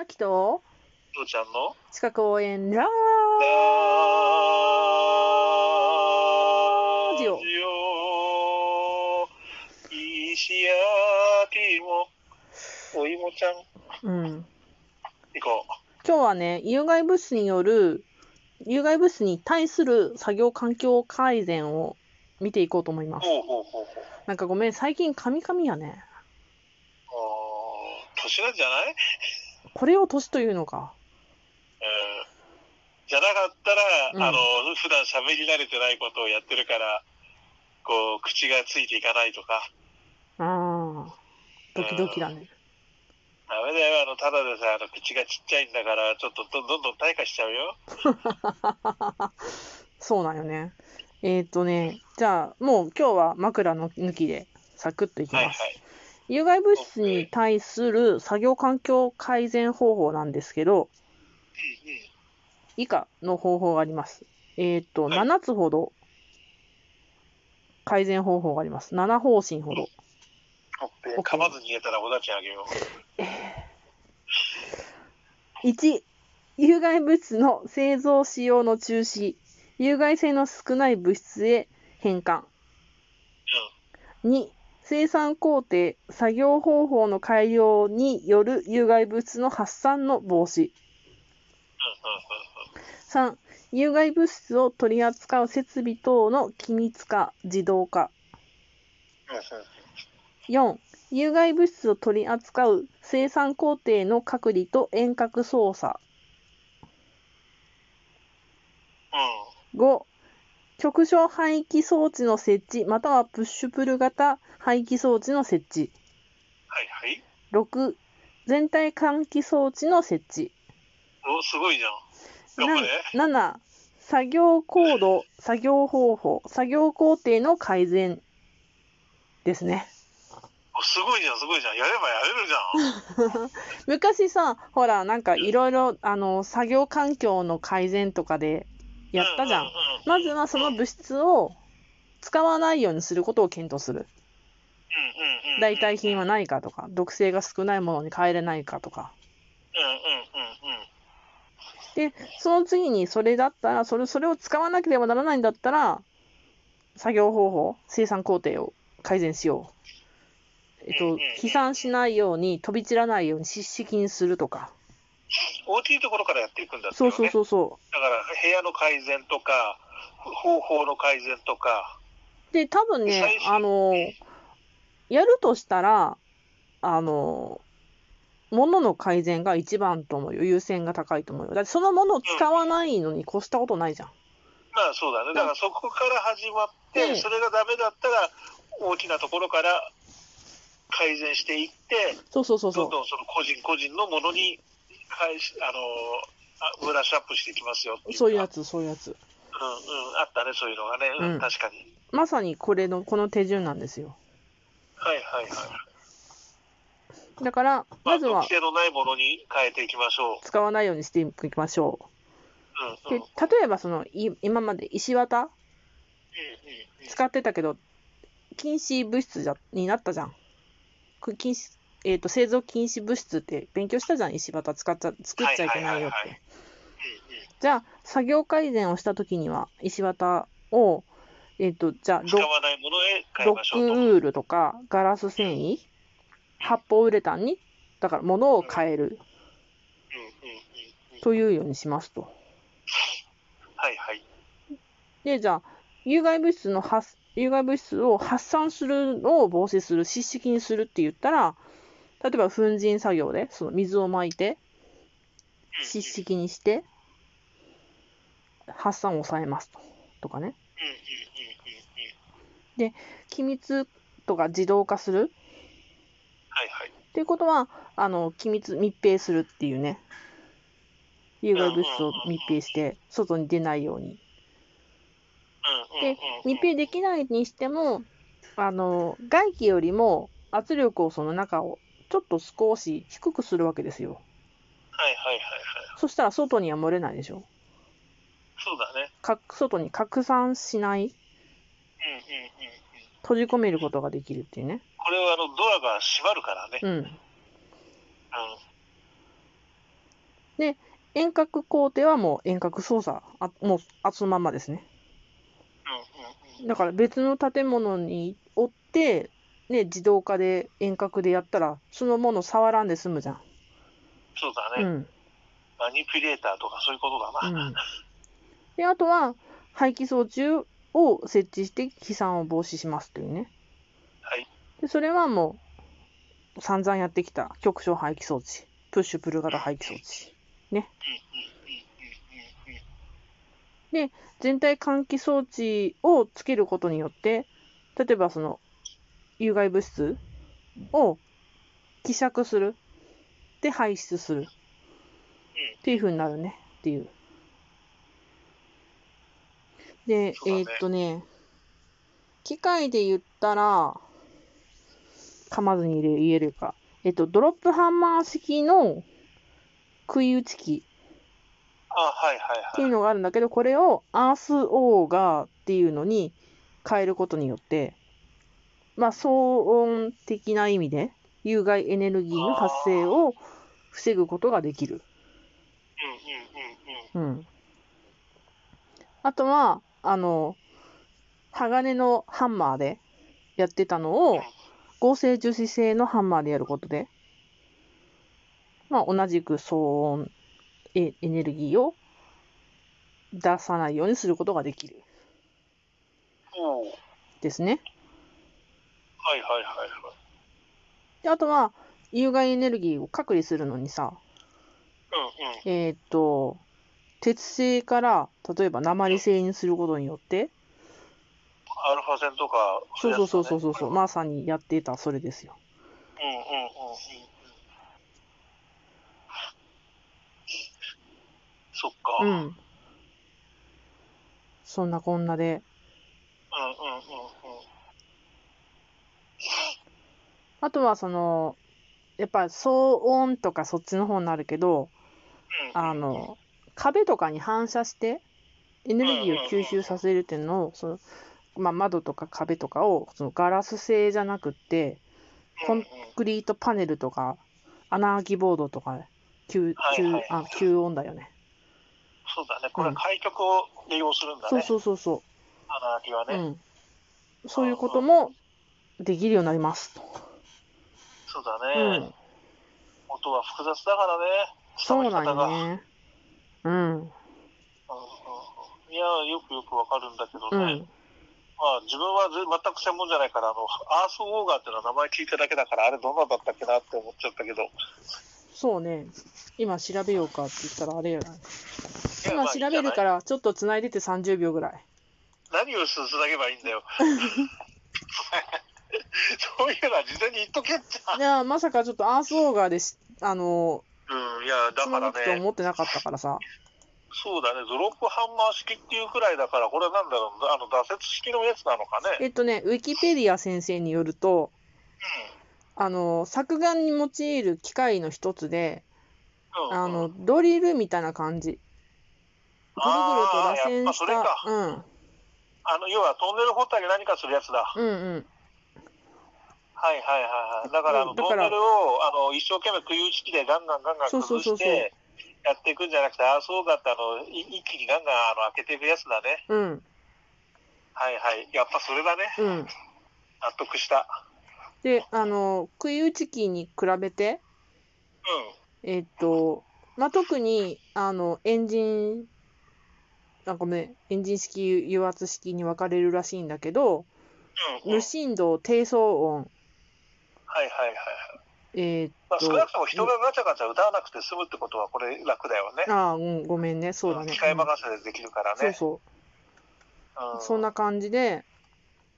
秋と父ちゃんの？地下公園ララジオ。石焼き芋お芋ちゃん。うん。行こ今日はね、有害物質による、有害物質に対する作業環境改善を見ていこうと思います。うほうほうほうほう。なんかごめん、最近カミカミやね。あー年なんじゃない？これを年というのか。うんじゃなかったら、うんあの普段喋り慣れてないことをやってるからこう口がついていかないとかああ、ドキドキだね。ダメだよあのただでさあの口がちっちゃいんだからちょっとどどんどん退化しちゃうよ そうなんよね。えっ、とね、じゃあもう今日は枕の抜きでサクッといきます。はいはい有害物質に対する作業環境改善方法なんですけど、以下の方法があります。えっ、と、はい7つほど改善方法があります。7方針ほど。噛まずに言えたらおだちあげよう 1、有害物質の製造使用の中止。有害性の少ない物質へ変換。2、生産工程、作業方法の改良による有害物質の発散の防止。うんうんうんうん3、有害物質を取り扱う設備等の機密化、自動化。4、有害物質を取り扱う生産工程の隔離と遠隔操作。うん5、局所排気装置の設置、またはプッシュプル型排気装置の設置。はいはい6、全体換気装置の設置。おすごいじゃん頑張れな7、作業高度、作業方法、作業工程の改善ですね。おすごいじゃんすごいじゃんやればやれるじゃん 昔さ、ほら、なんかいろいろ、あの、作業環境の改善とかでやったじゃん。まずはその物質を使わないようにすることを検討する。代替品はないかとか、毒性が少ないものに変えれないかとか。で、その次にそれだったら、それ、それを使わなければならないんだったら、作業方法、生産工程を改善しよう。えっと飛散しないように、飛び散らないように湿式にするとか。大きいところからやっていくんだってそうそうそうそだから部屋の改善とか方法の改善とかう。で、多分ねあの、やるとしたら、あの、物の改善が一番と思うよ。優先が高いと思うよ。だってそのものを使わないのに越したことないじゃん。まあそうだねだからそこから始まって、うんそれがダメだったら大きなところから改善していってそうそうそうそう。どんどんその個人個人のものに返しあのあブラッシュアップしていきますよそういうやつ、そういうやつ。うんうんあったねそういうのがね、うんうん。確かに。まさにこれの、この手順なんですよ。はいはいはいだから、まずは毒性のないものに変えていきましょう。使わないようにしていきましょう。で、うんうん。うん例えばその、い今まで石綿？うん使ってたけど、禁止物質じゃになったじゃん。禁止、えっ、と、製造禁止物質って勉強したじゃん、石綿使っちゃ、作っちゃいけないよって。じゃあ、作業改善をしたときには、石綿を、えっ、と、じゃあ、使ロわないものへ変えロッ。クウールとか、ガラス繊維、発泡ウレタンに、だから物を変えるというようにしますと。はいはい。で、じゃあ、有害物質の発、有害物質を発散するのを防止する、湿式にするって言ったら、例えば粉塵作業で、その水をまいて、湿式にして、発散を抑えますと。とかね。うんうんうん機密とか自動化するはいはい。っていうことは、あの、機密、密閉するっていうね。有害物質を密閉して、外に出ないように。で密閉できないにしても、あの、外気よりも圧力をその中をちょっと少し低くするわけですよ。はいはいはいはい。そしたら外には漏れないでしょ。そうだね。か外に拡散しない、うんうんうんうん。閉じ込めることができるっていうね。これはあのドアが閉まるからね。うん。うん。遠隔工程はもう遠隔操作、あもうあそのまんまですね。うんうんうん。だから別の建物におって、ね、自動化で遠隔でやったら、そのもの触らんで済むじゃん。そうだね。うん。マニピュレーターとかそういうことだな。うん。で、あとは、排気装置を設置して飛散を防止しますというね。はい。で、それはもう、散々やってきた局所排気装置、プッシュプル型排気装置。うんうんうんうんうん全体換気装置をつけることによって、例えばその有害物質を希釈する。で、排出する。っていう風になるね。っていう。で、えーっとね、機械で言ったら、噛まずに言えるか。えっと、ドロップハンマー式の杭打ち機あ、はいはいっていうはい。のがあるんだけど、これをアースオーガーっていうのに変えることによって、まあ、騒音的な意味で有害エネルギーの発生を防ぐことができる。うんうんうんうん。うん。あとは、あの、鋼のハンマーでやってたのを合成樹脂製のハンマーでやることで、まあ、同じく騒音エエネルギーを出さないようにすることができる。ですね。はいはいはいはい。であとは、有害エネルギーを隔離するのにさ、うんうん。えーっと、鉄製から、例えば鉛製にすることによって、アルファ線とか、そうそうそうそううそうそう、まさにやっていたそれですよ。うんうんうんうんうん。そっか。うんうんうんうん。うん。そんなこんなで。あとは、その、やっぱ騒音とかそっちの方になるけど、うんあの、壁とかに反射して、エネルギーを吸収させるっていうのを、その、まあ、窓とか壁とかを、そのガラス製じゃなくって、コンクリートパネルとか、穴あきボードとか、吸、吸、あ、吸音だよね。そうだね。これは開局を利用するんだね。そうそうそうそ穴あきはう。うね。ん。そういうこともできるようになりますと。そうだね。うん。音は複雑だからね。そうなんよね。うん。いや、よくよくわかるんだけどね。うん。まあ、自分はぜ全く専門じゃないから、あの、アースウォーガーっていうのは名前聞いただけだから、あれどんなだったっけなって思っちゃったけど。そうね。今調べようかって言ったらあれやな。今調べるから、ちょっと繋いでて30秒ぐらい。何をすだげばいいんだよ。そういうのは事前に言っとけっちゃ。いや、まさかちょっとアースオーガーでし、あの、うん、いや、だから繋ぐとね、思ってなかったからさ。そうだね、ドロップハンマー式っていうくらいだから、これなんだろう、あの、挫折式のやつなのかね。えっとね、ウィキペディア先生によると、あの、削岩に用いる機械の一つで、うん。うん、あの、ドリルみたいな感じ。ぐるぐると螺旋しぱそれかた、うん、あの、要はトンネル掘ったり何かするやつだ。うんうん。はいはいはいはい。だから、あの、だからルを、あの、一生懸命杭打ち機でガンガンガンガン崩して、やっていくんじゃなくて、ああ、そうだって、あの、い一気にガンガン、あの、開けていくやつだね。うん、はいはい。やっぱそれだね。うん。納得した。で、あの、杭打ち機に比べて、うん。えっと、まあ、特に、あの、エンジン、あ、ごめん、エンジン式、油圧式に分かれるらしいんだけど、うん、うん。無振動、低騒音、はいはいはいはい。えーっまあ、と、少なくとも人がガチャガチャ歌わなくて済むってことは、これ楽だよね。ああ、うん、ごめんね、そうだね。機械うん任せでできるからね。そうそうう。そんな感じで、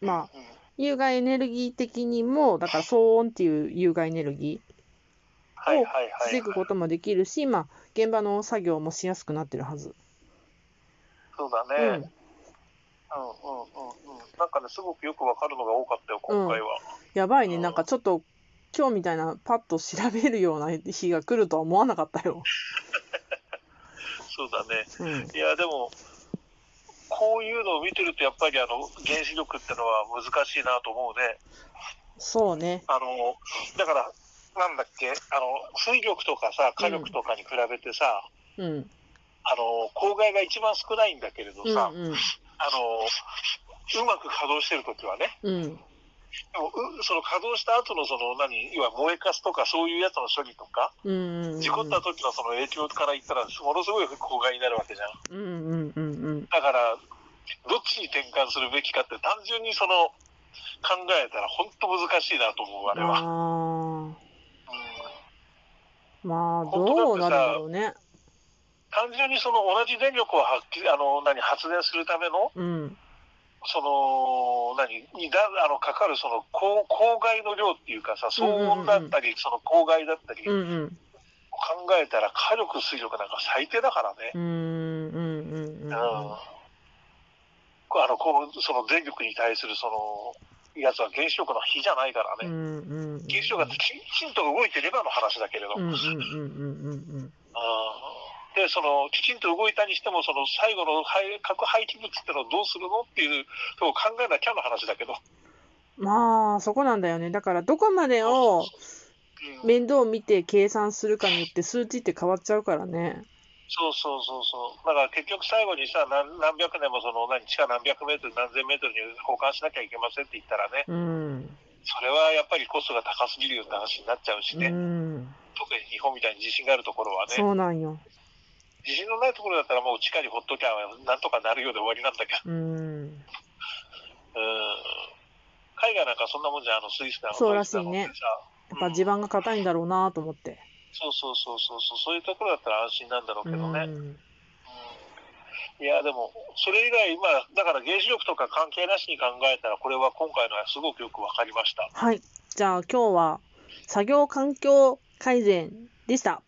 まあ、うん有害エネルギー的にも、だから騒音っていう有害エネルギーを。防ぐこともできるし、まあ、現場の作業もしやすくなってるはず。そうだね。うんうんうんうんうん。なんかね、すごくよくわかるのが多かったよ、今回は。やばいね、うんなんかちょっと、今日みたいなパッと調べるような日が来るとは思わなかったよ。そうだね。うん。いや、でも、こういうのを見てると、やっぱりあの、原子力ってのは難しいなと思うね。そうね。あの、だから、なんだっけ、あの、水力とかさ、火力とかに比べてさ、うん。あの、公害が一番少ないんだけれどうんさ、うん。あの、うまく稼働してるときはね、うん。でもうその稼働した後のその何、いわゆる燃えかすとかそういうやつの処理とか、うん。事故った時のその影響から言ったら、ものすごい公害になるわけじゃん。うんうんうんうん。だから、どっちに転換するべきかって、単純にその、考えたら本当難しいなと思う、あれは。あうんあ。まあ、どうなるんだろうね。単純にその同じ電力を発揮あの何発電するための、うん。その何にだあのかかるその公公害の量っていうかさ、騒音だったり、その公害だったり、うんうん。考えたら火力、水力なんか最低だからね。うんうんうんうん。うんあのこうその電力に対するそのやつは原子力の比じゃないからね。うんうん。原子力がきちんと動いてればの話だけれど。うんうんうんうんうんあーで、その、きちんと動いたにしても、その最後の廃核廃棄物ってのをどうするのっていうのを考えなきゃの話だけど。うん。まあ、そこなんだよね。だから、どこまでをうん面倒を見て計算するかによって数値って変わっちゃうからね。そうそうそうそう。だから結局最後にさ、何何百年もその、何、地下何百メートル、何千メートルに保管しなきゃいけませんって言ったらね、うん。それはやっぱりコストが高すぎるよって話になっちゃうしうね。ん。特に日本みたいに地震があるところはね。そうなんよ。地震のないところだったらもう地下にほっときゃなんとかなるようで終わりなんだけど。うん。うん海外なんかそんなもんじゃんあのスイスだのそうらしいねやっぱ地盤が硬いんだろうなと思って。そうそうそうそうそうそういうところだったら安心なんだろううけどね、ん。うんいやでもそれ以外まあだから原子力とか関係なしに考えたらこれは今回のはすごくよくわかりましたはい。じゃあ今日は作業環境改善でした。